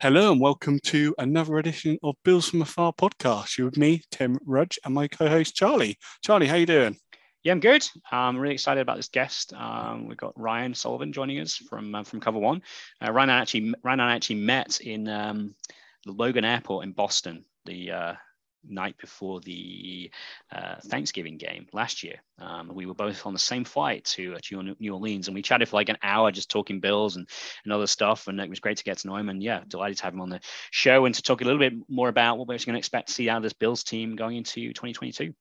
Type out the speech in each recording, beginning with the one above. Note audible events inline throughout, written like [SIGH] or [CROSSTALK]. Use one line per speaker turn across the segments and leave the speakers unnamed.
Hello and welcome to another edition of Bills from Afar podcast. You with me, Tim Rudge, and my co-host Charlie. Charlie, how you doing?
Yeah, I'm good. I'm really excited about this guest. Um, we've got Ryan Sullivan joining us from uh, from Cover One. Uh, Ryan actually Ryan and I actually met in um, the Logan Airport in Boston the uh, night before the uh, Thanksgiving game last year. Um, we were both on the same flight to, uh, to New Orleans and we chatted for like an hour just talking Bills and, and other stuff. And it was great to get to know him. And yeah, delighted to have him on the show and to talk a little bit more about what we're going to expect to see out of this Bills team going into 2022.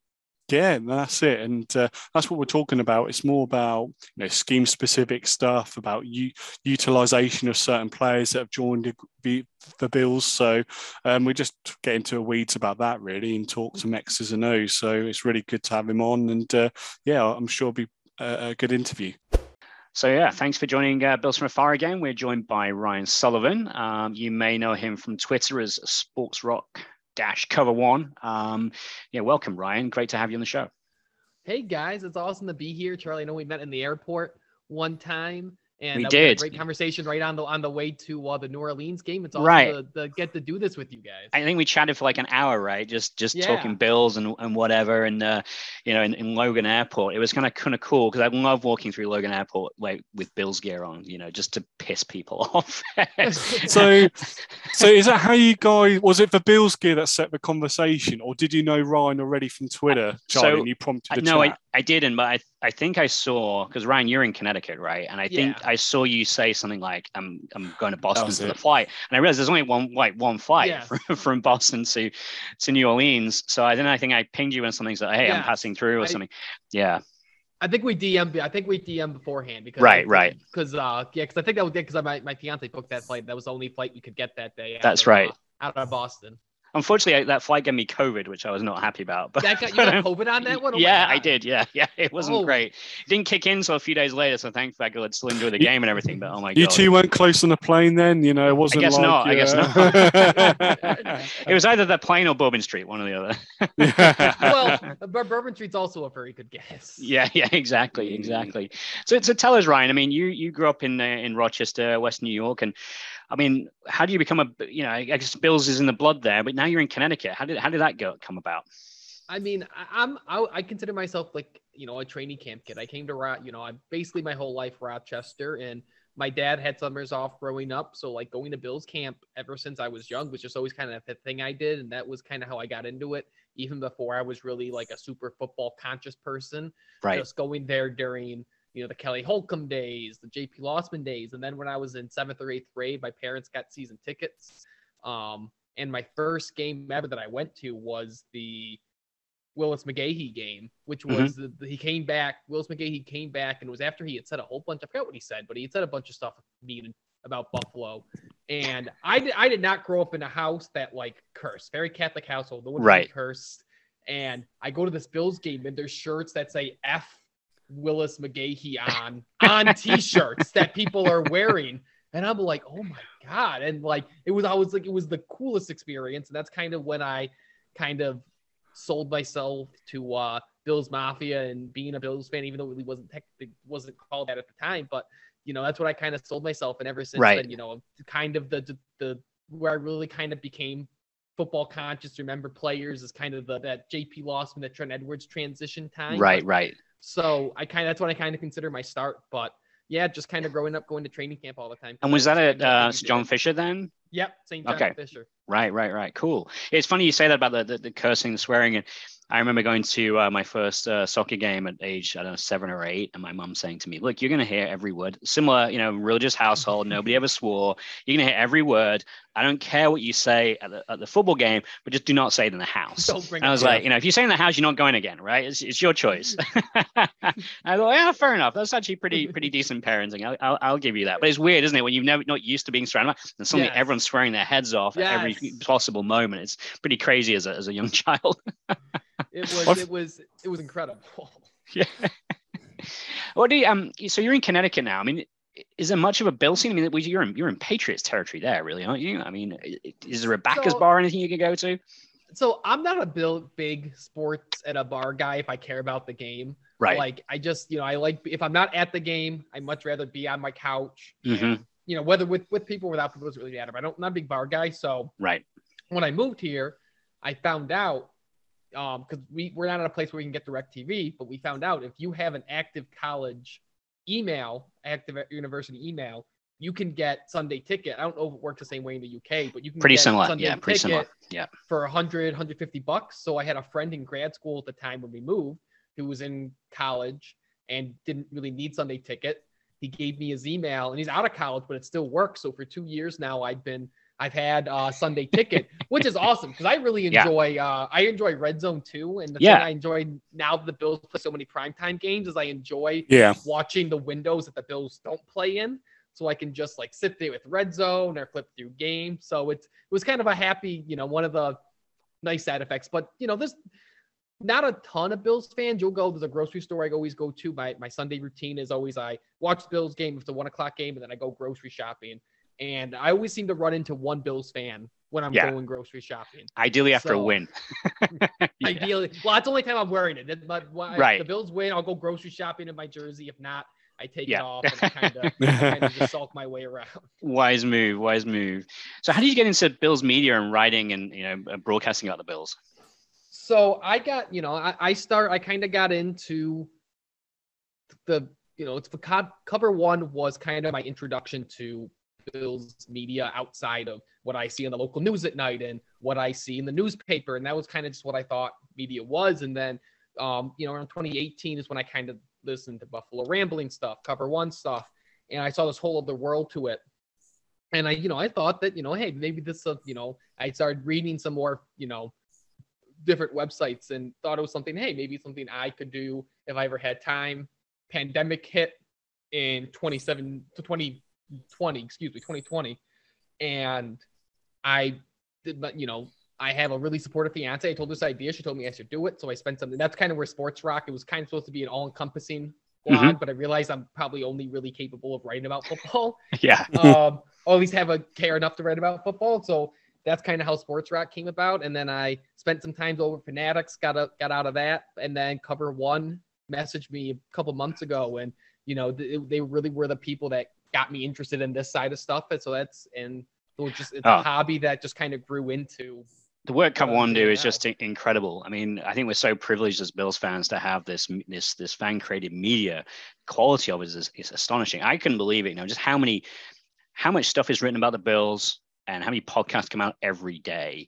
Yeah, that's it, and uh, that's what we're talking about. It's more about you know scheme specific stuff, about u- utilization of certain players that have joined the, the Bills. So um, we just get into a weeds about that really, and talk some X's and O's. So it's really good to have him on, and uh, yeah, I'm sure it'll be a, a good interview.
So yeah, thanks for joining uh, Bills from Afar again. We're joined by Ryan Sullivan. Um, you may know him from Twitter as Sports Rock dash cover one. Um, yeah, welcome, Ryan. Great to have you on the show.
Hey guys, it's awesome to be here. Charlie, I know we met in the airport one time. And
we did.
great conversation right on the on the way to uh, the New Orleans game. It's awesome right. to, to, get to do this with you guys.
I think we chatted for like an hour, right? Just just yeah. talking bills and, and whatever. And uh, you know, in, in Logan Airport, it was kind of kind of cool because I love walking through Logan Airport like with Bills gear on, you know, just to piss people [LAUGHS] off. [LAUGHS]
so, so is that how you guys? Was it the Bills gear that set the conversation, or did you know Ryan already from Twitter, Charlie, so, and you prompted the
no,
chat?
I, I didn't, but I I think I saw because Ryan, you're in Connecticut, right? And I think yeah. I saw you say something like, "I'm I'm going to Boston for the flight," and I realized there's only one like one flight yeah. from, [LAUGHS] from Boston to to New Orleans. So I then I think I pinged you on something so hey, yeah. I'm passing through or I, something. Yeah.
I think we DM. I think we DM beforehand because
right, I, right.
Because uh, yeah, because I think that was because my my fiance booked that flight. That was the only flight we could get that day.
That's of, right.
Uh, out of Boston.
Unfortunately, that flight gave me COVID, which I was not happy about.
But got, you got [LAUGHS] COVID on that one?
Oh yeah, I did. Yeah, yeah, it wasn't oh. great. It didn't kick in so a few days later, so thankfully I could still enjoy the game and everything. But oh my
god, you two weren't close on the plane then. You know, it wasn't.
I guess
like,
not. I guess not. [LAUGHS] it was either the plane or Bourbon Street, one or the
other. [LAUGHS] well, Bourbon Street's also a very good guess.
Yeah, yeah, exactly, exactly. So, so tell us, Ryan. I mean, you you grew up in uh, in Rochester, West New York, and I mean, how do you become a you know? I guess Bills is in the blood there, but now you're in Connecticut. How did how did that go come about?
I mean, I, I'm I, I consider myself like you know a training camp kid. I came to you know I'm basically my whole life Rochester, and my dad had summers off growing up, so like going to Bills camp ever since I was young was just always kind of the thing I did, and that was kind of how I got into it. Even before I was really like a super football conscious person,
right?
Just going there during you know, the Kelly Holcomb days, the JP Losman days. And then when I was in seventh or eighth grade, my parents got season tickets. Um, and my first game ever that I went to was the Willis McGahee game, which mm-hmm. was mm-hmm. the, he came back. Willis McGahee came back, and it was after he had said a whole bunch. I forgot what he said, but he had said a bunch of stuff mean about Buffalo. And I did, I did not grow up in a house that like cursed, very Catholic household. No one
right.
cursed. And I go to this Bills game, and there's shirts that say F Willis McGahee on on [LAUGHS] t-shirts that people are wearing. And I'm like, oh my God. And like it was I was like it was the coolest experience. And that's kind of when I kind of sold myself to uh Bills Mafia and being a Bills fan, even though it wasn't tech, it wasn't called that at the time. But you know, that's what I kind of sold myself. And ever since right. then, you know, kind of the, the the where I really kind of became football conscious, remember players is kind of the that JP Losman, that Trent Edwards transition time.
Right, right.
So I kind of that's what I kind of consider my start. But yeah, just kind of growing up, going to training camp all the time.
And was that at uh, John Fisher then?
Yep, St. John
okay.
Fisher.
Right, right, right. Cool. It's funny you say that about the, the, the cursing, the swearing, and I remember going to uh, my first uh, soccer game at age, I don't know, seven or eight, and my mom saying to me, Look, you're going to hear every word. Similar, you know, religious household, [LAUGHS] nobody ever swore. You're going to hear every word. I don't care what you say at the, at the football game, but just do not say it in the house. And I was like, You know, if you say in the house, you're not going again, right? It's, it's your choice. [LAUGHS] I thought, Yeah, fair enough. That's actually pretty pretty decent parenting. I'll, I'll, I'll, give you that. But it's weird, isn't it? When you've never not used to being surrounded, and suddenly yes. everyone's swearing their heads off yes. at every possible moment. It's pretty crazy as a, as a young [LAUGHS] child.
It was it was it was incredible. [LAUGHS]
Yeah. what do you um? So you're in Connecticut now. I mean, is there much of a bill scene? I mean, you're in you're in Patriots territory there, really, aren't you? I mean, is there a backers so, bar or anything you can go to?
So I'm not a bill, big sports at a bar guy if I care about the game.
Right.
Like I just you know I like if I'm not at the game, I much rather be on my couch.
Mm-hmm.
you know, whether with with people without people doesn't really matter. But I don't, I'm not a big bar guy, so
Right.
when I moved here, I found out um because we we're not in a place where we can get direct TV, but we found out if you have an active college email, active university email, you can get Sunday ticket. I don't know if it works the same way in the UK, but you can
Pretty
get
similar.
Sunday
Yeah, pretty similar.
ticket
Yeah.
for 100 150 bucks so i had a friend in grad school at the time when we moved who was in college and didn't really need sunday ticket he gave me his email and he's out of college but it still works so for two years now i've been i've had uh sunday ticket which is awesome because i really [LAUGHS]
Yeah.
enjoy uh i enjoy red zone too and the
Yeah.
thing i enjoy now that the bills play so many primetime games is i enjoy
Yeah.
watching the windows that the Bills don't play in. So I can just like sit there with red zone or flip through games. So it's it was kind of a happy, you know, one of the nice side effects. But you know, there's not a ton of Bills fans. You'll go, there's a grocery store I always go to. My my Sunday routine is always I watch the Bills game, if it's a one o'clock game, and then I go grocery shopping. And I always seem to run into one Bills fan when I'm
Yeah.
going grocery shopping.
Ideally after a win. [LAUGHS] Yeah.
Ideally, well, that's the only time I'm wearing it. But
Right.
the Bills win, I'll go grocery shopping in my jersey. If not, I take
Yeah.
it off and kind of [LAUGHS] just sulk my way around.
Wise move, wise move. So how did you get into Bills media and writing and you know broadcasting about the Bills?
So I got, you know, I, I start, I kind of got into the, you know, it's the co- cover one was kind of my introduction to Bills media outside of what I see in the local news at night and what I see in the newspaper. And that was kind of just what I thought media was. And then, um, you know, around 2018 is when I kind of listened to Buffalo Rumblings stuff, cover one stuff. And I saw this whole other world to it. And I, you know, I thought that, you know, hey, maybe this, uh, you know, I started reading some more, you know, different websites and thought it was something, hey, maybe something I could do if I ever had time. Pandemic hit in 27 to 2020, excuse me, 2020. And I did, not, you know, I have a really supportive fiance. I told this idea. She told me I should do it. So I spent something. That's kind of where Sports Rock, it was kind of supposed to be an all encompassing blog, but I realized I'm probably only really capable of writing about football [LAUGHS]
Yeah.
um, or at least have a care enough to write about football. So that's kind of how Sports Rock came about. And then I spent some time over Fanatics, got a, got out of that, and then Cover One messaged me a couple months ago, and you know th- they really were the people that got me interested in this side of stuff. And so that's and it just it's
Oh.
a hobby that just kind of grew into.
the work Cover
I'm
do is just incredible. I mean, I think we're so privileged as Bills fans to have this this this fan created media. Quality of it is, is astonishing. I couldn't believe it. You know, just how many how much stuff is written about the Bills and how many podcasts come out every day.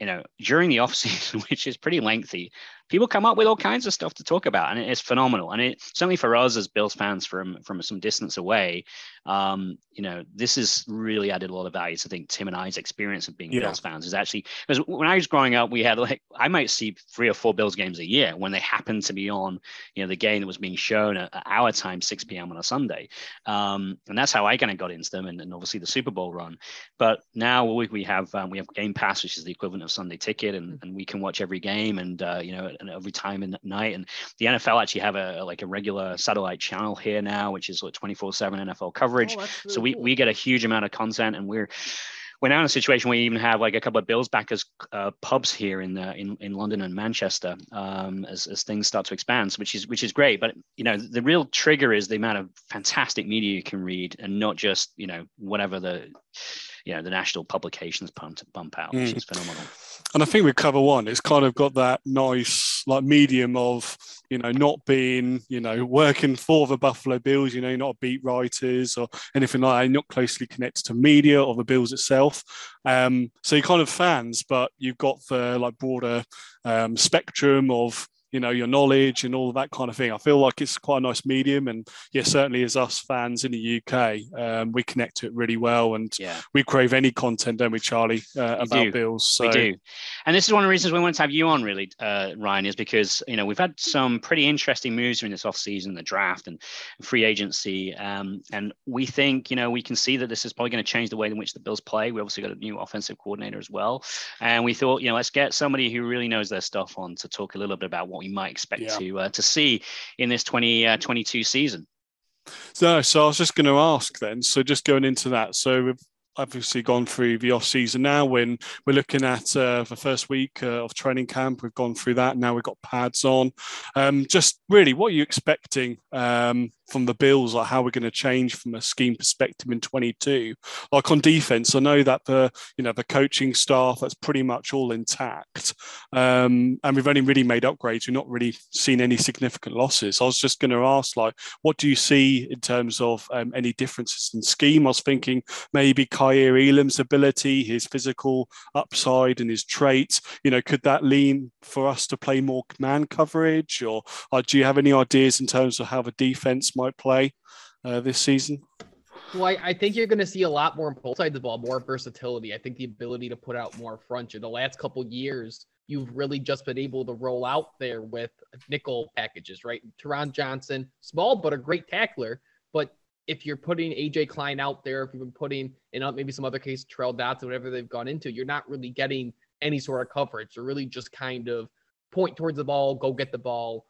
You know, during the off season, [LAUGHS] which is pretty lengthy, people come up with all kinds of stuff to talk about, and it's phenomenal. And it certainly for us as Bills fans from from some distance away, um, you know, this has really added a lot of value. So I think Tim and I's experience of being
Yeah.
Bills fans is actually because when I was growing up, we had like I might see three or four Bills games a year when they happened to be on, you know, the game that was being shown at, at our time, 6 p.m. on a Sunday, um, and that's how I kind of got into them, and, and obviously the Super Bowl run. But now we, we have um, we have Game Pass, which is the equivalent of Sunday Ticket, and, and we can watch every game and uh, you know and every time in the night. And the NFL actually have a like a regular satellite channel here now, which is like 24/7 NFL coverage.
Oh, that's
so we,
cool.
we get a huge amount of content, and we're we're now in a situation where we even have like a couple of Bills backers uh, pubs here in the in, in London and Manchester um, as, as things start to expand, so which is which is great. But you know the real trigger is the amount of fantastic media you can read, and not just you know whatever the you know the national publications pump bump out, which
Mm.
is phenomenal.
And I think with cover one, it's kind of got that nice like medium of you know not being you know working for the Buffalo Bills, you know, you're not beat writers or anything like that, you're not closely connected to media or the Bills itself. Um, so you're kind of fans, but you've got the like broader um, spectrum of you know your knowledge and all that kind of thing. I feel like it's quite a nice medium, and yeah, certainly as us fans in the UK, um, we connect to it really well, and
Yeah.
we crave any content, don't we, Charlie, uh,
We
about
do.
Bills? So
We do. And this is one of the reasons we wanted to have you on, really, uh, Ryan, is because, you know, we've had some pretty interesting moves during this offseason, the draft and free agency. Um, and we think, you know, we can see that this is probably going to change the way in which the Bills play. We obviously got a new offensive coordinator as well. And we thought, you know, let's get somebody who really knows their stuff on to talk a little bit about what we might expect
Yeah.
to uh, to see in this 2022 season.
So, so I was just going to ask then. So, just going into that. So, we've obviously gone through the off season now. When we're looking at uh, the first week uh, of training camp, we've gone through that. Now we've got pads on. Um, just really, what are you expecting um, from the Bills? Like how we're going to change from a scheme perspective in 22? Like on defense, I know that the you know the coaching staff that's pretty much all intact, um, and we've only really made upgrades. We've not really seen any significant losses. I was just going to ask, like, what do you see in terms of um, any differences in scheme? I was thinking maybe. Kaiir Elam's ability, his physical upside, and his traits. You know, could that lean for us to play more man coverage, or, or do you have any ideas in terms of how the defense might play uh, this season?
Well, I, I, think you're going to see a lot more on both sides of the ball, more versatility. I think the ability to put out more front. In the last couple years, you've really just been able to roll out there with nickel packages, right? Taron Johnson, small but a great tackler, but if you're putting AJ Klein out there, if you've been putting in maybe some other case, trail Tyrel Dodson, whatever they've gone into, you're not really getting any sort of coverage. They're really just kind of point towards the ball, go get the ball,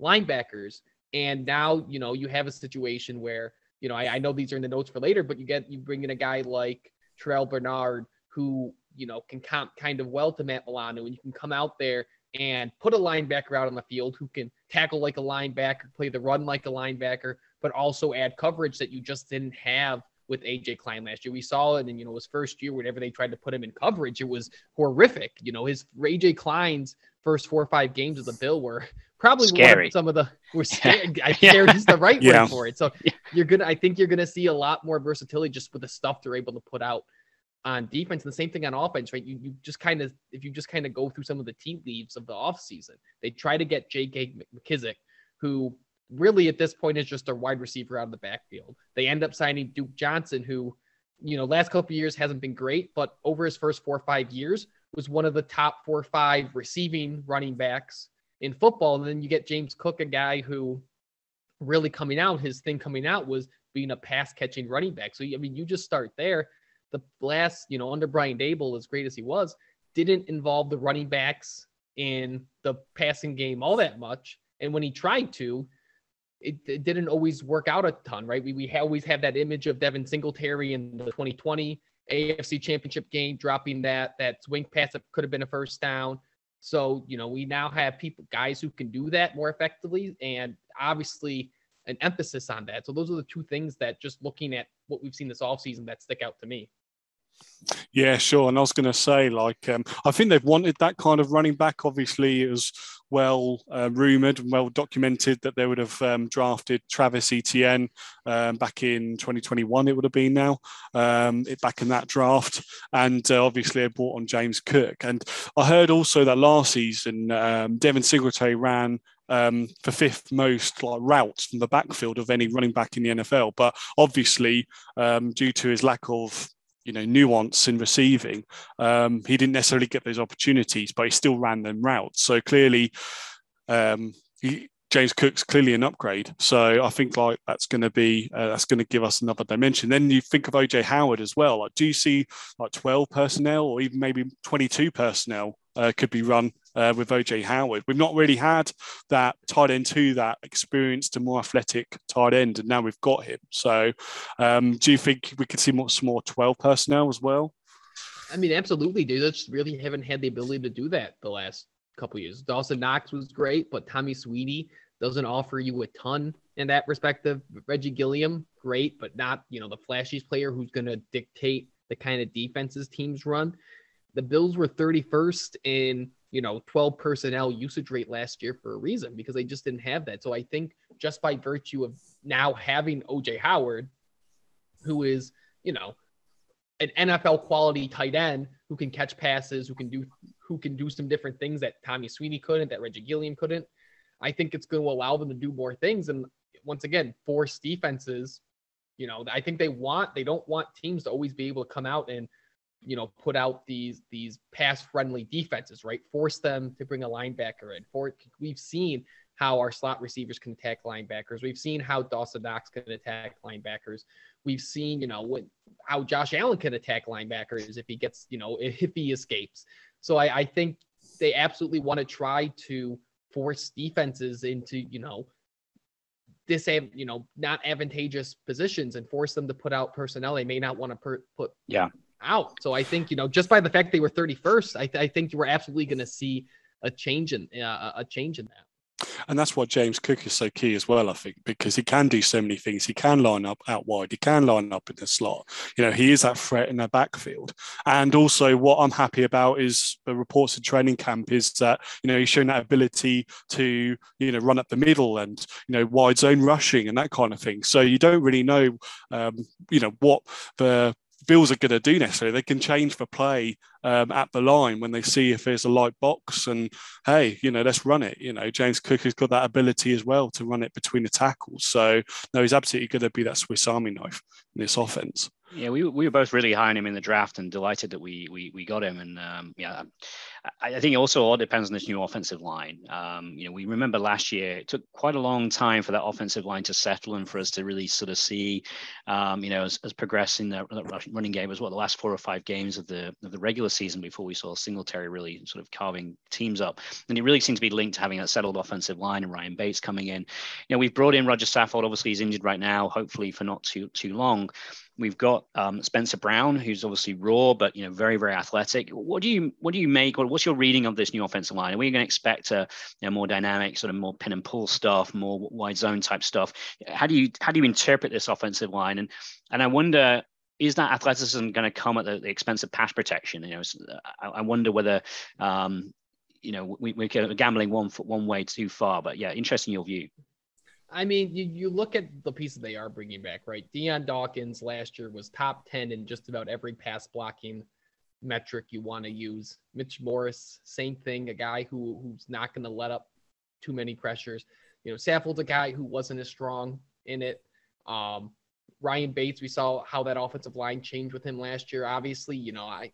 linebackers. And now, you know, you have a situation where, you know, I, I know these are in the notes for later, but you get, you bring in a guy like Terrel Bernard who, you know, can comp kind of well to Matt Milano, and you can come out there and put a linebacker out on the field who can tackle like a linebacker, play the run like a linebacker, but also add coverage that you just didn't have with AJ Klein last year. We saw it in you know his first year, whenever they tried to put him in coverage, it was horrific. You know, his AJ Klein's first four or five games of the bill were [LAUGHS] probably
scary.
some of the were [LAUGHS] scary. I scared is the right yeah. word for it. So yeah. you're gonna I think you're gonna see a lot more versatility just with the stuff they're able to put out on defense. And the same thing on offense, right? You you just kind of if you just kind of go through some of the tea leaves of the offseason, they try to get J.D. McKissic, who really at this point is just a wide receiver out of the backfield. They end up signing Duke Johnson, who, you know, last couple years hasn't been great, but over his first four or five years was one of the top four or five receiving running backs in football. And then you get James Cook, a guy who really coming out, his thing coming out was being a pass catching running back. So I mean, you just start there. The last, you know, under Brian Daboll, as great as he was, didn't involve the running backs in the passing game all that much. And when he tried to, it, it, didn't always work out a ton, right? We, we always have that image of Devin Singletary in the 2020 AFC Championship game dropping that that swing pass that could have been a first down. So you know we now have people guys who can do that more effectively, and obviously an emphasis on that. So those are the two things that just looking at what we've seen this offseason that stick out to me.
Yeah, sure. And I was going to say, like, um, I think they've wanted that kind of running back. Obviously, was well uh, rumored and well documented that they would have um, drafted Travis Etienne um, back in 2021. It would have been now, um, it, back in that draft, and uh, obviously they brought on James Cook. And I heard also that last season um, Devin Singletary ran um, for fifth most like routes from the backfield of any running back in the NFL. But obviously, um, due to his lack of you know nuance in receiving. Um, he didn't necessarily get those opportunities, but he still ran them routes. So clearly, um, he, James Cook's clearly an upgrade. So I think like that's going to be uh, that's going to give us another dimension. Then you think of OJ Howard as well. Like, do you see like twelve personnel or even maybe twenty two personnel uh, could be run uh, with OJ Howard. We've not really had that tight end to that experienced and more athletic tight end, and now we've got him. So, um, do you think we could see more, some more 12 personnel as well?
I mean, absolutely, dude. Just really haven't had the ability to do that the last couple years. Dawson Knox was great, but Tommy Sweeney doesn't offer you a ton in that perspective. Reggie Gilliam, great, but not you know the flashiest player who's going to dictate the kind of defenses teams run. The Bills were 31st in you know 12 personnel usage rate last year for a reason because they just didn't have that. So I think just by virtue of now having OJ Howard, who is you know an NFL quality tight end who can catch passes, who can do who can do some different things that Tommy Sweeney couldn't, that Reggie Gilliam couldn't. I think it's going to allow them to do more things and once again force defenses. You know, I think they want they don't want teams to always be able to come out and you know, put out these these pass friendly defenses, right? Force them to bring a linebacker in. For we've seen how our slot receivers can attack linebackers. We've seen how Dawson Knox can attack linebackers. We've seen, you know, what how Josh Allen can attack linebackers if he gets, you know, if he escapes. So I, I think they absolutely want to try to force defenses into, you know, this you know not advantageous positions and force them to put out personnel they may not want to per- put
yeah
out. So I think you know just by the fact they were 31st, I, th- I think you were absolutely going to see a change in uh, a change in that.
And that's what James Cook is so key as well, I think, because he can do so many things. He can line up out wide, he can line up in the slot. You know, he is that threat in the backfield. And also, what I'm happy about is the reports in training camp is that, you know, he's shown that ability to, you know, run up the middle and, you know, wide zone rushing and that kind of thing. So you don't really know, um, you know, what the Bills are going to do necessarily. They can change the play um, at the line when they see if there's a light box, and hey, you know, let's run it. You know, James Cook has got that ability as well to run it between the tackles. So no, he's absolutely going to be that Swiss Army knife in this offense.
Yeah, we, we were both really high on him in the draft and delighted that we we, we got him. And um, yeah, I, I, think also all depends on this new offensive line. Um, you know, we remember last year it took quite a long time for that offensive line to settle and for us to really sort of see, um, you know, as, as progressing that, running game as well. The last four or five games of the of the regular season before we saw Singletary really sort of carving teams up, and it really seemed to be linked to having that settled offensive line and Ryan Bates coming in. You know, we've brought in Roger Saffold. Obviously, he's injured right now. Hopefully, for not too too long. We've got um, Spencer Brown, who's obviously raw, but you know very very athletic. What do you what do you make? Or what's your reading of this new offensive line? Are we going to expect a you know, more dynamic, sort of more pin and pull stuff, more wide zone type stuff? How do you how do you interpret this offensive line? And and I wonder is that athleticism going to come at the, the, expense of pass protection? You know, I, I wonder whether um, you know we, we're gambling one foot, one way too far. But yeah, interesting your view.
I mean, you, you look at the pieces they are bringing back, right? Dion Dawkins last year was top 10 in just about every pass blocking metric you want to use. Mitch Morse, same thing, a guy who who's not going to let up too many pressures. You know, Saffold's a guy who wasn't as strong in it. Um, Ryan Bates, we saw how that offensive line changed with him last year. Obviously, you know, I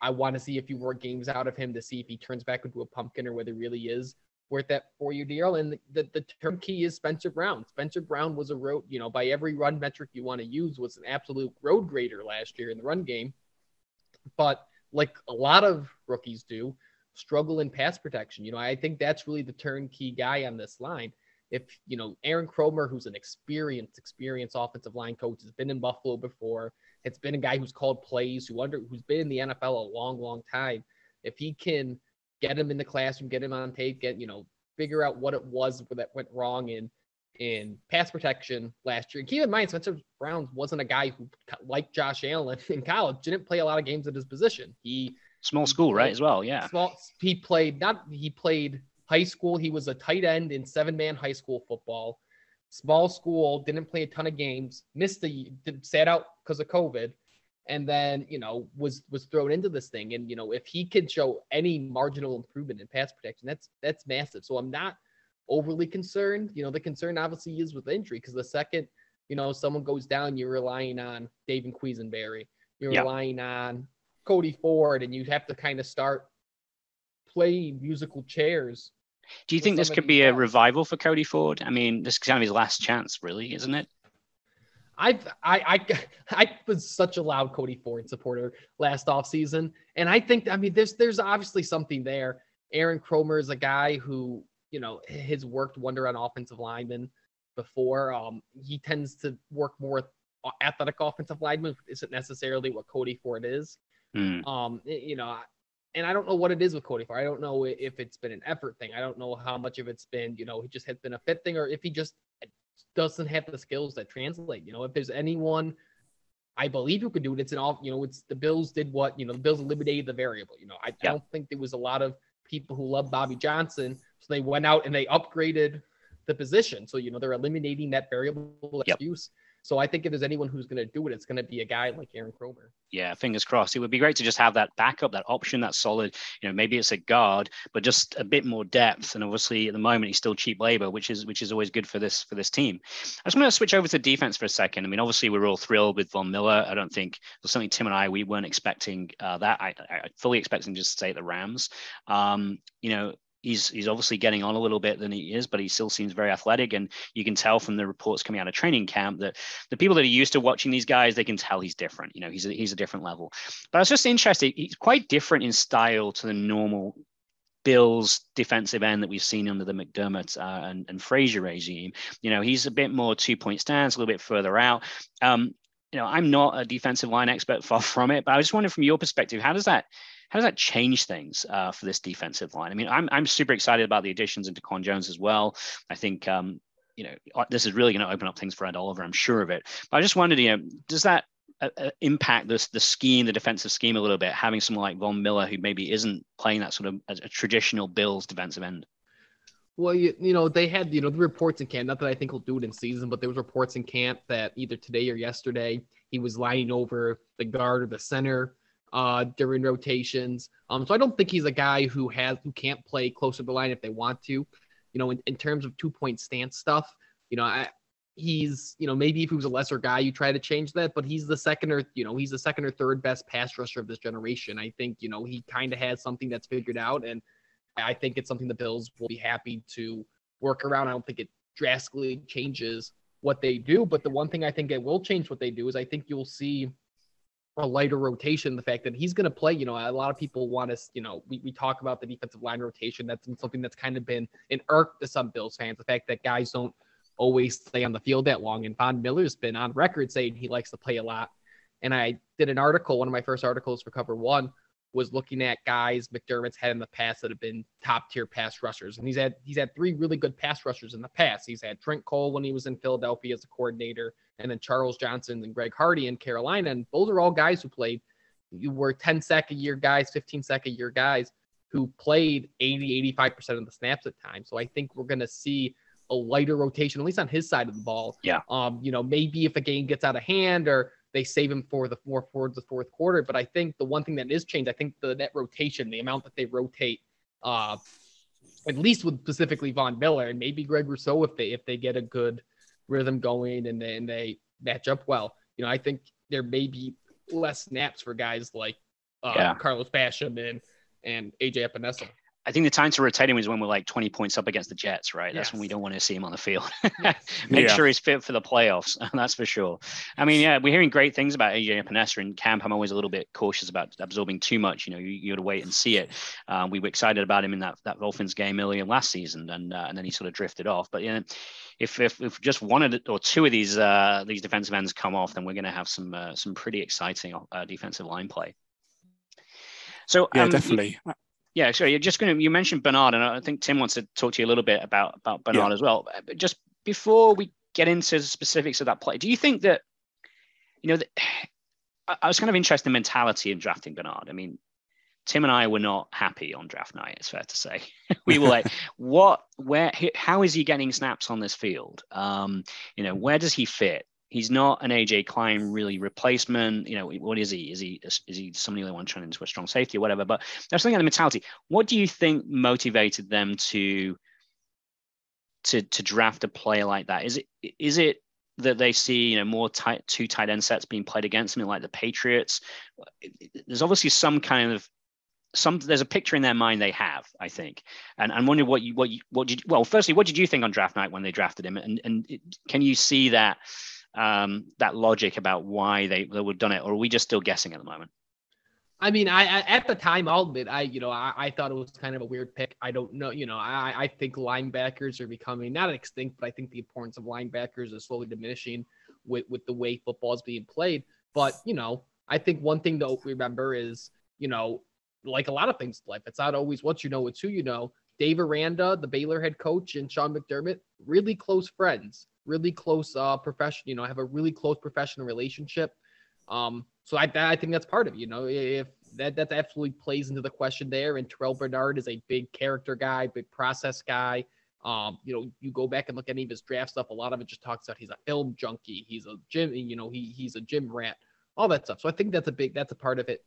I want to see a few more games out of him to see if he turns back into a pumpkin or whether he really is worth that four year deal. And the, the, the term key is Spencer Brown. Spencer Brown was a road, you know, by every run metric you want to use, was an absolute road grader last year in the run game. But like a lot of rookies do, struggle in pass protection. You know, I think that's really the turnkey guy on this line. If, you know, Aaron Kromer, who's an experienced, experienced offensive line coach, has been in Buffalo before, it's been a guy who's called plays, who under who's been in the NFL a long, long time. If he can get him in the classroom, get him on tape, get you know, figure out what it was that went wrong in in pass protection last year. And Keep in mind, Spencer Brown wasn't a guy who, like Josh Allen [LAUGHS] in college, didn't play a lot of games at his position. He
small school, right? As well, yeah.
Small. He played not. He played high school. He was a tight end in seven man high school football. Small school, didn't play a ton of games. Missed the sat out because of COVID and then you know was was thrown into this thing. And you know if he can show any marginal improvement in pass protection that's that's massive. So i'm not overly concerned. You know the concern obviously is with injury because the second you know someone goes down you're relying on david Quessenberry you're yep. relying on cody ford and you have to kind of start playing musical chairs
do you think this could be a revival for cody ford? I mean this is kind of his last chance really isn't it
I've I I [LAUGHS] I was such a loud Cody Ford supporter last off season, and I think I mean there's there's obviously something there. Aaron Kromer is a guy who you know has worked wonder on offensive linemen before. Um, he tends to work more athletic offensive linemen. Isn't necessarily what Cody Ford is. Mm. Um, you know, and I don't know what it is with Cody Ford. I don't know if it's been an effort thing. I don't know how much of it's been, you know, he just has been a fit thing, or if he just doesn't have the skills that translate. You know, if there's anyone I believe who could do it, it's an all, you know, it's the Bills did what, you know, the Bills eliminated the variable. You know, I, yeah. I don't think there was a lot of people who love Bobby Johnson. So they went out and they upgraded the position. So, you know, they're eliminating that variable yep. So I think if there's anyone who's going to do it, it's going to be a guy like Aaron Kromer.
Yeah, fingers crossed. It would be great to just have that backup, that option, that solid. You know, maybe it's a guard, but just a bit more depth. And obviously, at the moment, he's still cheap labor, which is which is always good for this for this team. I just want to switch over to defense for a second. I mean, obviously, we're all thrilled with Von Miller. I don't think was something Tim and I we weren't expecting uh, that. I, I fully expecting just to stay at the Rams. Um, you know, he's he's obviously getting on a little bit than he is, but he still seems very athletic. And you can tell from the reports coming out of training camp that the people that are used to watching these guys, they can tell he's different. You know, he's a, he's a different level. But I was just interested. He's quite different in style to the normal Bills defensive end that we've seen under the McDermott uh, and, and Frazier regime. You know, he's a bit more two point stance, a little bit further out. Um, you know, I'm not a defensive line expert, [LAUGHS] far from it, but I just wonder from your perspective, how does that how does that change things uh, for this defensive line? I mean, I'm I'm super excited about the additions into Con Jones as well. I think um, you know uh, this is really going to open up things for Ed Oliver. I'm sure of it. But I just wondered, you know, does that uh, uh, impact this the scheme, the defensive scheme a little bit, having someone like Von Miller who maybe isn't playing that sort of a, a traditional Bills defensive end?
Well, you, you know, they had, you know, the reports in camp, not that I think he'll do it in season, but there was reports in camp that either today or yesterday he was lining over the guard or the center uh, during rotations. Um, so I don't think he's a guy who has who can't play closer to the line if they want to. You know, in, in terms of two point stance stuff, you know, I, he's you know maybe if he was a lesser guy you try to change that but he's the second or you know he's the second or third best pass rusher of this generation i think you know he kind of has something that's figured out and i think it's something the bills will be happy to work around i don't think it drastically changes what they do but the one thing i think it will change what they do is i think you'll see a lighter rotation. The fact that he's going to play, you know, a lot of people want us, you know, we, we talk about the defensive line rotation. That's something that's kind of been an irk to some Bills fans. The fact that guys don't always stay on the field that long. And Von Miller's been on record saying he likes to play a lot. And I did an article, one of my first articles for Cover One was looking at guys McDermott's had in the past that have been top tier pass rushers. And he's had he's had three really good pass rushers in the past. He's had Trent Cole when he was in Philadelphia as a coordinator, and then Charles Johnson and Greg Hardy in Carolina. And those are all guys who played you were 10 sack a year guys, 15 sack a year guys who played 80, 85% of the snaps at times. So I think we're gonna see a lighter rotation, at least on his side of the ball.
Yeah.
Um, you know, maybe if a game gets out of hand or they save him for the more towards the fourth quarter. But I think the one thing that is changed, I think the net rotation, the amount that they rotate, uh, at least with specifically Von Miller and maybe Greg Rousseau if they if they get a good rhythm going and they, and they match up well. You know, I think there may be less snaps for guys like uh, yeah. Carlos Basham and and AJ Epenesa.
I think the time to rotate him is when we're like 20 points up against the Jets, right? That's yes. when we don't want to see him on the field. [LAUGHS] Yes. Make yeah. sure he's fit for the playoffs. [LAUGHS] That's for sure. I mean, yeah, we're hearing great things about AJ Epenesa in camp. I'm always a little bit cautious about absorbing too much. You know, you, you got to wait and see it. Um, we were excited about him in that, that Dolphins game earlier last season, and uh, and then he sort of drifted off. But yeah, if, if, if just one or two of these uh, these defensive ends come off, then we're going to have some uh, some pretty exciting uh, defensive line play.
So yeah, um, definitely.
Yeah, so you're just going to, you mentioned Bernard, and I think Tim wants to talk to you a little bit about, about Bernard yeah. as well. But just before we get into the specifics of that play, do you think that, you know, [SIGHS] I was kind of interested in mentality in drafting Bernard. I mean, Tim and I were not happy on draft night. It's fair to say. [LAUGHS] we were like, [LAUGHS] "What? Where? How is he getting snaps on this field? Um, you know, where does he fit? He's not an AJ Klein really replacement. You know, what is he? Is he is he somebody they want to turn into a strong safety or whatever? But there's something on the mentality. What do you think motivated them to to to draft a player like that? Is it is it that they see you know more tight two tight end sets being played against something like the Patriots? There's obviously some kind of some there's a picture in their mind they have, I think, and I'm wondering what you what you what did well firstly what did you think on draft night when they drafted him, and and can you see that um, that logic about why they, they would have done it, or are we just still guessing at the moment?
I mean, I, I, at the time, I'll admit, I you know, I, I thought it was kind of a weird pick. I don't know, you know, I I think linebackers are becoming not extinct, but I think the importance of linebackers is slowly diminishing with with the way football is being played. But you know, I think one thing to remember is, you know, like a lot of things in life, it's not always what you know, it's who you know. Dave Aranda, the Baylor head coach, and Sean McDermott, really close friends really close uh profession, you know, have a really close professional relationship. Um, so I, I think that's part of it, you know, if that that absolutely plays into the question there. And Terrel Bernard is a big character guy, big process guy. Um, you know, you go back and look at any of his draft stuff. A lot of it just talks about he's a film junkie, he's a gym, you know, he he's a gym rat, all that stuff. So I think that's a big that's a part of it.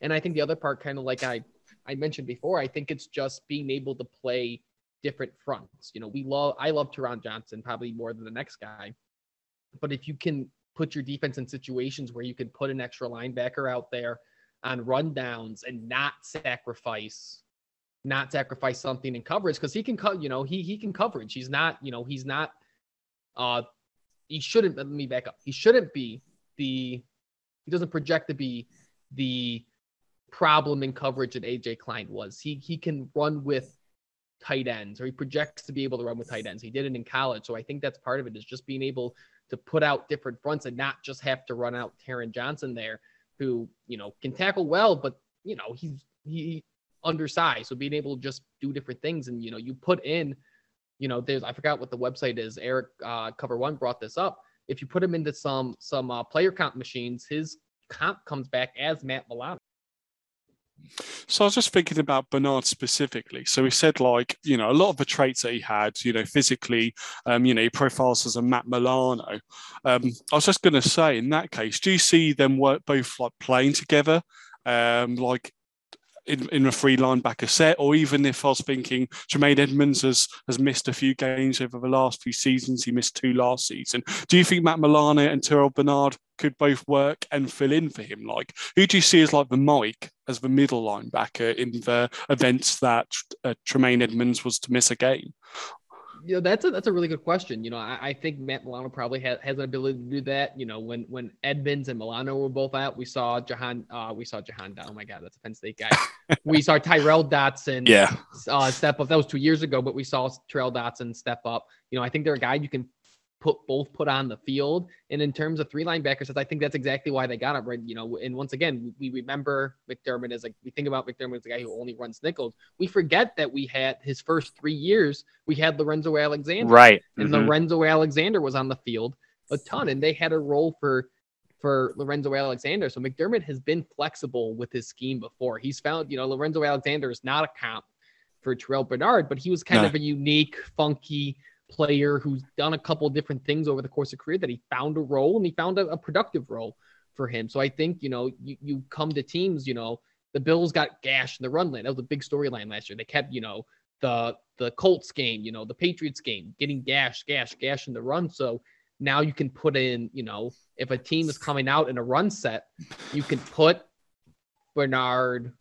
And I think the other part, kind of like I I mentioned before, I think it's just being able to play different fronts. You know, we love I love Taron Johnson probably more than the next guy. But if you can put your defense in situations where you can put an extra linebacker out there on rundowns and not sacrifice not sacrifice something in coverage because he can cut, you know, he he can coverage. He's not, you know, he's not uh he shouldn't let me back up. He shouldn't be the he doesn't project to be the problem in coverage that AJ Klein was. He he can run with tight ends, or he projects to be able to run with tight ends. He did it in college, so I think that's part of it is just being able to put out different fronts and not just have to run out Taron Johnson there, who you know can tackle well, but you know he's he undersized, so being able to just do different things and you know you put in, you know, there's I forgot what the website is. Eric uh, Cover One brought this up. If you put him into some some uh, player comp machines, his comp comes back as Matt Milano.
So I was just thinking about Bernard specifically. So he said, like, you know, a lot of the traits that he had, you know, physically, um, you know, he profiles as a Matt Milano. Um, I was just going to say, in that case, do you see them work both like playing together, um, like in, in a free linebacker set, or even if I was thinking Tremaine Edmunds has has missed a few games over the last few seasons, he missed two last season. Do you think Matt Milano and Terrel Bernard could both work and fill in for him? Like, who do you see as like the Mike as the middle linebacker in the events that uh, Tremaine Edmunds was to miss a game?
You know that's a that's a really good question. You know, I, I think Matt Milano probably has, has an ability to do that. You know, when when Edmunds and Milano were both out, we saw Jahan uh we saw Jahan oh my god, that's a Penn State guy. [LAUGHS] we saw Tyrel Dodson.
yeah
uh step up. That was two years ago, but we saw Tyrel Dodson step up. You know, I think they're a guy you can put both put on the field. And in terms of three linebackers, I think that's exactly why they got it right. You know, and once again, we remember McDermott as like we think about McDermott as a guy who only runs nickels. We forget that we had his first three years, we had Lorenzo Alexander.
Right.
And mm-hmm. Lorenzo Alexander was on the field a ton, and they had a role for for Lorenzo Alexander. So McDermott has been flexible with his scheme before. He's found, you know, Lorenzo Alexander is not a comp for Terrel Bernard, but he was kind no. of a unique, funky player who's done a couple different things over the course of career that he found a role and he found a, a productive role for him. So I think, you know, you, you come to teams, you know, the Bills got gashed in the run lane. That was a big storyline last year. They kept, you know, the the Colts game, you know, the Patriots game, getting gashed, gashed, gashed in the run. So now you can put in, you know, if a team is coming out in a run set, you can put Bernard,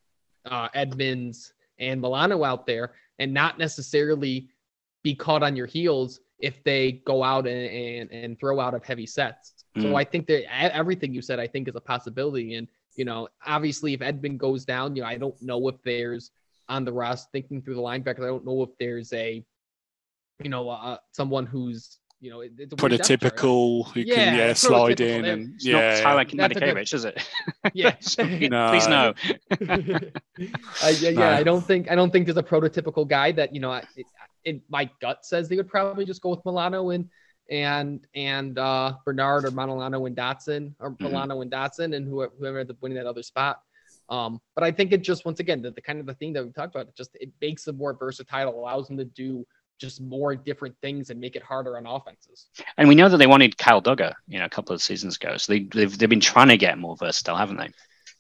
uh, Edmunds, and Milano out there and not necessarily be caught on your heels if they go out and and, and throw out of heavy sets. Mm. So I think that everything you said, I think, is a possibility. And you know, obviously, if Edmund goes down, you know, I don't know if there's on the rest thinking through the linebackers. I don't know if there's a, you know, uh, someone who's you know, it's
prototypical who yeah, can yeah slide in and
it's
yeah.
Not Tyler Matakevich, is it? [LAUGHS]
Yeah, [LAUGHS]
no. please no. [LAUGHS]
uh, yeah, yeah. I don't think I don't think there's a prototypical guy that you know. It, my gut says they would probably just go with Milano and and and uh, Bernard or Milano and Dodson or mm-hmm. Milano and Dodson and whoever, whoever ends up winning that other spot. Um, but I think it just once again the, the kind of the thing that we talked about, it just it makes them more versatile, allows them to do just more different things and make it harder on offenses.
And we know that they wanted Kyle Dugger, you know, a couple of seasons ago. So they, they've, they've been trying to get more versatile, haven't they?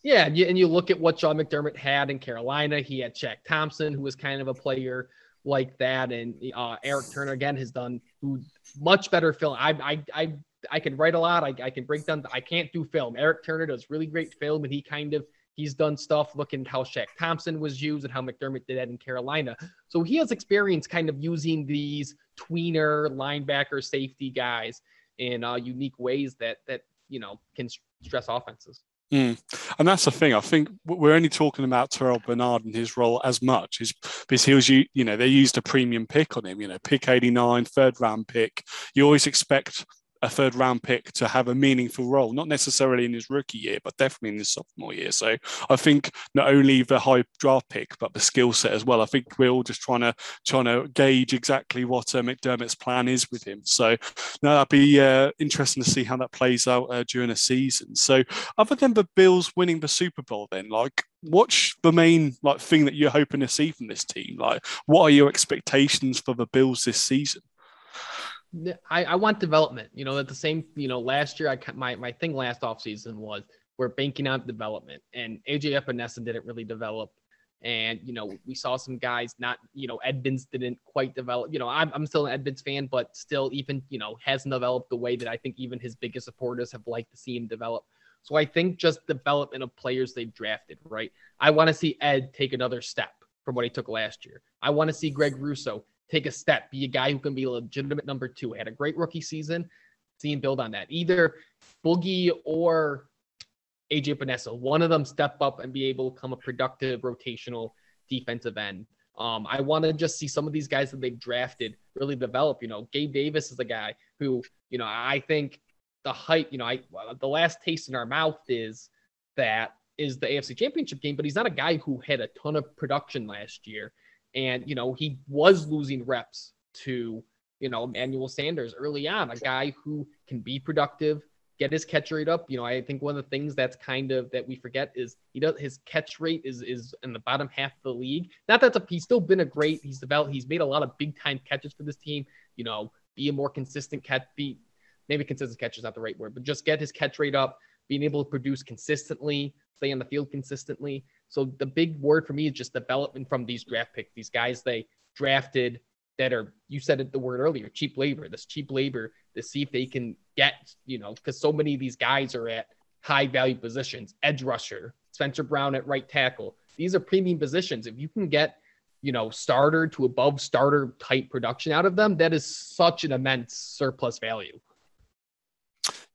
Yeah, and you, and you look at what John McDermott had in Carolina. He had Shaq Thompson, who was kind of a player like that. And uh, Eric Turner again has done who much better film. I I I I can write a lot. I, I can break down. I can't do film. Eric Turner does really great film, and he kind of he's done stuff looking how Shaq Thompson was used and how McDermott did that in Carolina. So he has experience kind of using these tweener linebacker safety guys in uh, unique ways that that you know can stress offenses.
Mm. And that's the thing. I think we're only talking about Terrel Bernard and his role as much is because he was, you know, they used a premium pick on him, you know, pick 89, third round pick. You always expect a third round pick to have a meaningful role, not necessarily in his rookie year, but definitely in his sophomore year. So I think not only the high draft pick, but the skill set as well. I think we're all just trying to trying to gauge exactly what uh, McDermott's plan is with him. So now that'd be uh, interesting to see how that plays out uh, during a season. So other than the Bills winning the Super Bowl, then like what's the main like thing that you're hoping to see from this team? Like what are your expectations for the Bills this season?
I, I want development. You know, at the same, you know, last year I my my thing last offseason was we're banking on development, and AJ Epenesa didn't really develop. And you know, we saw some guys not, you know, Edmunds didn't quite develop. You know, I'm I'm still an Edmunds fan, but still, even you know, hasn't developed the way that I think even his biggest supporters have liked to see him develop. So I think just development of players they've drafted, right? I want to see Ed take another step from what he took last year. I want to see Greg Rousseau take a step, be a guy who can be a legitimate number two. Had a great rookie season. See him build on that. Either Boogie or AJ Epenesa. One of them step up and be able to become a productive rotational defensive end. Um, I want to just see some of these guys that they've drafted really develop. You know, Gabe Davis is a guy who, you know, I think the hype, you know, I the last taste in our mouth is that is the AFC Championship game, but he's not a guy who had a ton of production last year. And, you know, he was losing reps to, you know, Emmanuel Sanders early on, a guy who can be productive, get his catch rate up. You know, I think one of the things that's kind of that we forget is he does his catch rate is is in the bottom half of the league. Not that's a he's still been a great, he's developed, he's made a lot of big time catches for this team, you know, be a more consistent catch, be maybe consistent catch is not the right word, but just get his catch rate up, being able to produce consistently, stay on the field consistently. So the big word for me is just development from these draft picks, these guys they drafted that are you said it the word earlier, cheap labor, this cheap labor to see if they can get, you know, because so many of these guys are at high value positions, edge rusher, Spencer Brown at right tackle. These are premium positions. If you can get, you know, starter to above starter type production out of them, that is such an immense surplus value.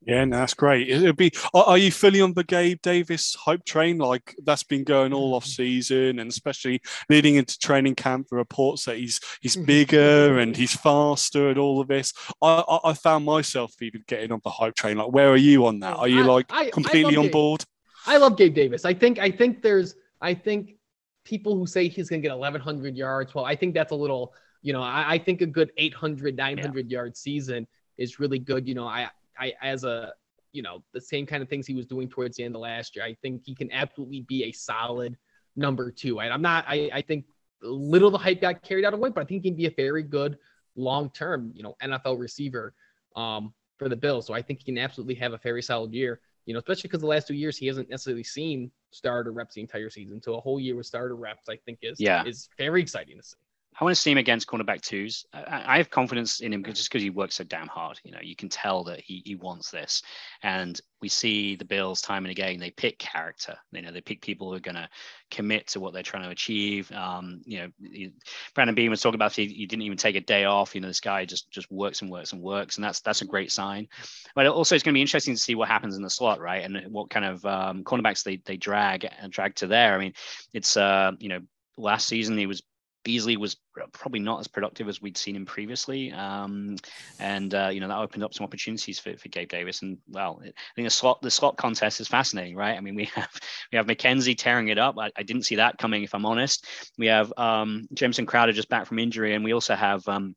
Yeah, no, that's great. It'll be. Are, are, you fully on the Gabe Davis hype train? Like that's been going all off mm-hmm. season, and especially leading into training camp. The reports that he's he's mm-hmm. bigger and he's faster, and all of this. I, I, I found myself even getting on the hype train. Like, where are you on that? Are mm, you like I, completely on board?
I love Gabe Davis. I think I think there's I think people who say he's going to get 1100 yards. Well, I think that's a little. You know, I, I think a good 800 900 yeah. yard season is really good. You know, I I as a you know the same kind of things he was doing towards the end of last year. I think he can absolutely be a solid number two. And I'm not. I I think little the hype got carried out of way, but I think he can be a very good long term you know NFL receiver um, for the Bills. So I think he can absolutely have a very solid year. You know, especially because the last two years he hasn't necessarily seen starter reps the entire season. So a whole year with starter reps, I think is yeah. is very exciting to see.
I want to see him against cornerback twos. I, have confidence in him just because he works so damn hard. You know, you can tell that he, he wants this. And we see the Bills time and again, they pick character. You know, they pick people who are going to commit to what they're trying to achieve. Um, you know, Brandon Beane was talking about he, he, didn't even take a day off. You know, this guy just just works and works and works, and that's that's a great sign. But also, it's going to be interesting to see what happens in the slot, right? And what kind of um, cornerbacks they they drag and drag to there. I mean, it's uh, you know, last season he was Beasley was probably not as productive as we'd seen him previously, um, and uh, you know that opened up some opportunities for, for Gabe Davis. And well, I think the slot the slot contest is fascinating, right? I mean, we [LAUGHS] have we have McKenzie tearing it up. I, I didn't see that coming, if I'm honest. We have um, Jamison Crowder just back from injury, and we also have um,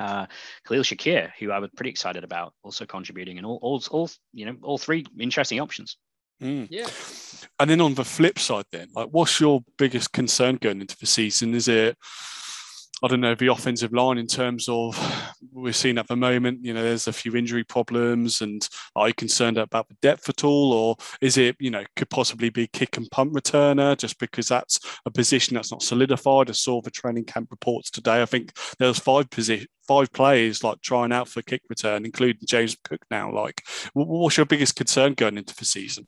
uh, Khalil Shakir, who I was pretty excited about, also contributing, and all, all, all you know, all three interesting options.
Mm. Yeah. And then on the flip side, then, like, what's your biggest concern going into the season? Is it, I don't know, the offensive line in terms of we're seeing at the moment, you know, there's a few injury problems, and are you concerned about the depth at all, or is it, you know, could possibly be kick and punt returner just because that's a position that's not solidified? I saw the training camp reports today. I think there's five position, five players like trying out for kick return, including James Cook now. Like, what's your biggest concern going into the season?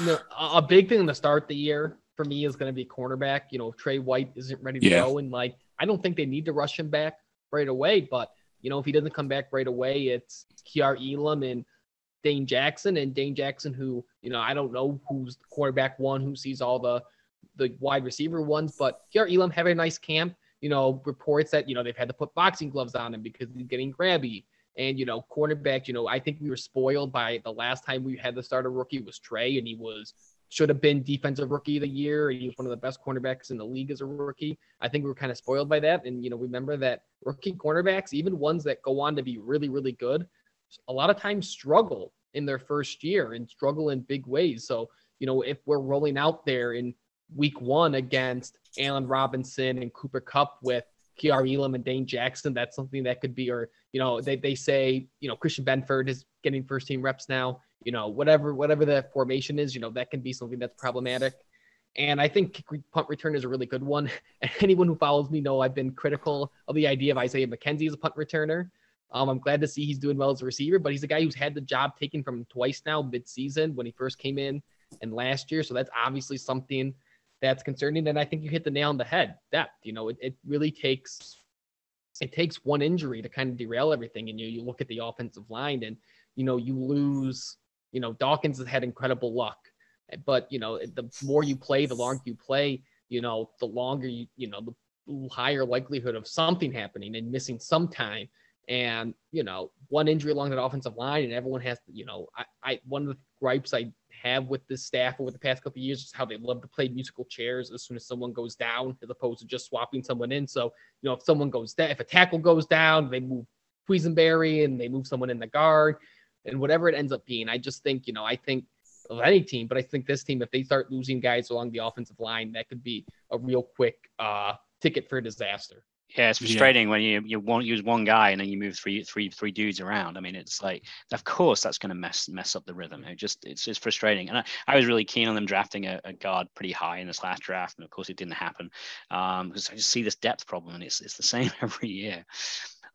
No, a big thing to start the year for me is going to be cornerback. You know, Tre White isn't ready to yeah. go, and like I don't think they need to rush him back right away. But you know, if he doesn't come back right away, it's Kaiir Elam and Dane Jackson, and Dane Jackson, who you know I don't know who's the quarterback one, who sees all the the wide receiver ones, but Kaiir Elam have a nice camp. You know, reports that you know they've had to put boxing gloves on him because he's getting grabby. And you know, cornerback, you know, I think we were spoiled by the last time we had the starter rookie was Tre, and he was should have been defensive rookie of the year. He was one of the best cornerbacks in the league as a rookie. I think we were kind of spoiled by that. And you know, remember that rookie cornerbacks, even ones that go on to be really, really good, a lot of times struggle in their first year and struggle in big ways. So, you know, if we're rolling out there in week one against Allen Robinson and Cooper Kupp with Kaiir Elam and Dane Jackson, that's something that could be, or, you know, they, they say, you know, Christian Benford is getting first team reps now, you know, whatever, whatever the formation is, you know, that can be something that's problematic. And I think punt return is a really good one. And [LAUGHS] anyone who follows me know I've been critical of the idea of Isaiah McKenzie as a punt returner. Um, I'm glad to see he's doing well as a receiver, but he's a guy who's had the job taken from him twice now mid-season when he first came in and last year. So that's obviously something that's concerning. And I think you hit the nail on the head. Depth, you know, it, it really takes it takes one injury to kind of derail everything. And you you look at the offensive line and you know you lose. You know Dawkins has had incredible luck, But you know, the more you play, the longer you play, you know, the longer you, you know, the higher likelihood of something happening and missing some time. And you know, one injury along that offensive line, and everyone has, you know, I, I one of the gripes I have with this staff over the past couple years is how they love to play musical chairs as soon as someone goes down, as opposed to just swapping someone in. So, you know, if someone goes down, if a tackle goes down, they move Quessenberry and they move someone in the guard and whatever it ends up being. I just think, you know, I think of any team, but I think this team, if they start losing guys along the offensive line, that could be a real quick uh, ticket for disaster.
Yeah, it's frustrating yeah. when you you won't use one guy and then you move three three three dudes around. I mean, it's like of course that's going to mess mess up the rhythm. It just it's just frustrating. And I, I was really keen on them drafting a, a, guard pretty high in this last draft, and of course it didn't happen um, because I just see this depth problem, and it's it's the same every year.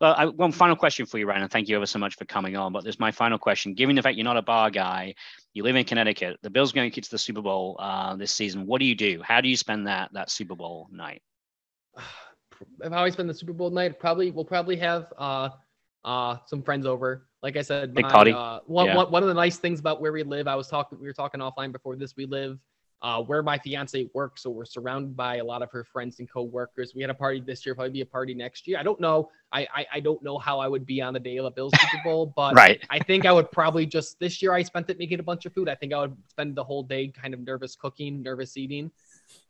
Well, I, one final question for you, Ryan, and thank you ever so much for coming on. But there's my final question. Given the fact you're not a bar guy, you live in Connecticut, the Bills going to get to the Super Bowl uh, this season. What do you do? How do you spend that that Super Bowl night?
I've always been the Super Bowl night. Probably we'll probably have uh, uh, some friends over. Like I said,
my.
Uh, one, yeah. one, one of the nice things about where we live, I was talking, we were talking offline before this. We live uh, where my fiance works. So we're surrounded by a lot of her friends and co-workers. We had a party this year, probably be a party next year. I don't know. I I, I don't know how I would be on the day of the Bills Super Bowl, [LAUGHS] but
right.
I think I would probably just this year I spent it making a bunch of food. I think I would spend the whole day kind of nervous cooking, nervous eating.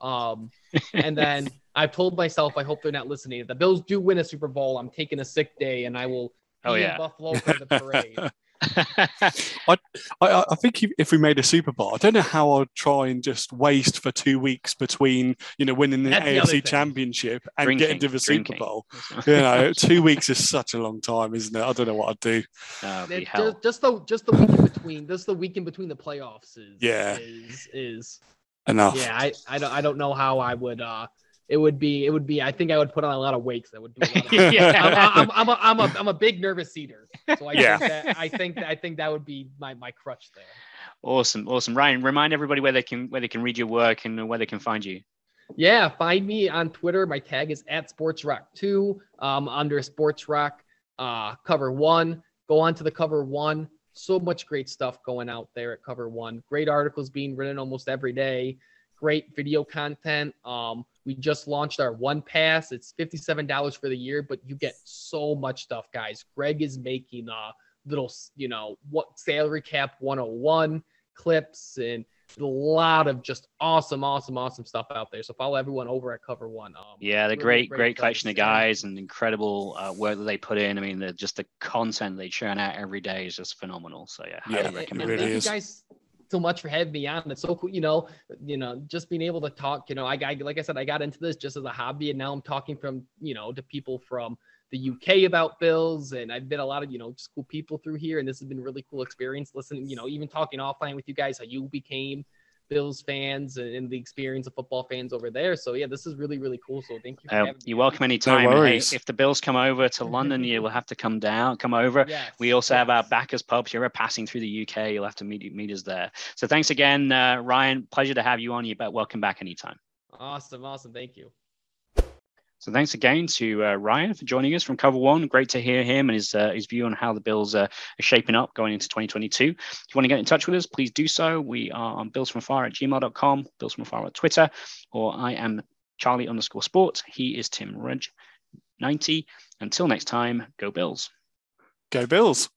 Um, [LAUGHS] and then I've told myself, I hope they're not listening. If the Bills do win a Super Bowl, I'm taking a sick day and I will
oh, yeah.
Buffalo for the parade. [LAUGHS]
I, I, I think if we made a Super Bowl, I don't know how I'd try and just waste for two weeks between you know winning the That's AFC the Championship and drinking, getting to the drinking. Super Bowl. [LAUGHS] you know, two weeks is such a long time, isn't it? I don't know what I'd do.
Uh,
just, just, the just the week in between, just the week in between the playoffs is
yeah
is is
enough.
Yeah, I I don't I don't know how I would uh it would be it would be I think I would put on a lot of weights. I would do. A lot of, [LAUGHS] yeah. I'm, I'm, I'm, a, I'm a I'm a big nervous eater, so I yeah. think that I think I think that would be my my crutch there.
Awesome, awesome, Ryan. Remind everybody where they can where they can read your work and where they can find you.
Yeah, find me on Twitter. My tag is at Sports Rock Two. Um, under Sports Rock, uh, cover one. Go on to the cover one. So much great stuff going out there at cover one. Great articles being written almost every day. Great video content. Um, we just launched our one pass. It's $57 for the year, but you get so much stuff, guys. Greg is making a little, you know, what salary cap 101 clips and a lot of just awesome, awesome, awesome stuff out there. So follow everyone over at Cover One. Um,
yeah, the really great, great, great collection of guys and incredible uh, work that they put in. I mean, the, just the content they churn out every day is just phenomenal. So yeah, highly yeah, recommend.
It, it. Thank you guys so much for having me on. It's so cool, you know, you know, just being able to talk, you know, I, I like I said, I got into this just as a hobby and now I'm talking from, you know, to people from the UK about Bills and I've met a lot of, you know, just cool people through here. And this has been really cool experience listening, you know, even talking offline with you guys, how you became Bills fans and the experience of football fans over there. So yeah, this is really really cool. So thank you.
Uh, you're welcome anytime. No hey, if the Bills come over to [LAUGHS] London, you will have to come down, come over. Yes, we also yes. have our backers pub. If you're passing through the UK, you'll have to meet meet us there. So thanks again, uh, Ryan. Pleasure to have you on. You bet. Welcome back anytime.
Awesome, awesome. Thank you.
So thanks again to uh, Ryan for joining us from Cover One. Great to hear him and his uh, his view on how the Bills uh, are shaping up going into 2022. If you want to get in touch with us, please do so. We are on billsfromafar at gmail.com, Bills from Afar at Twitter, or I am Charlie underscore sports. He is Tim Rudge 90. Until next time, go Bills.
Go Bills.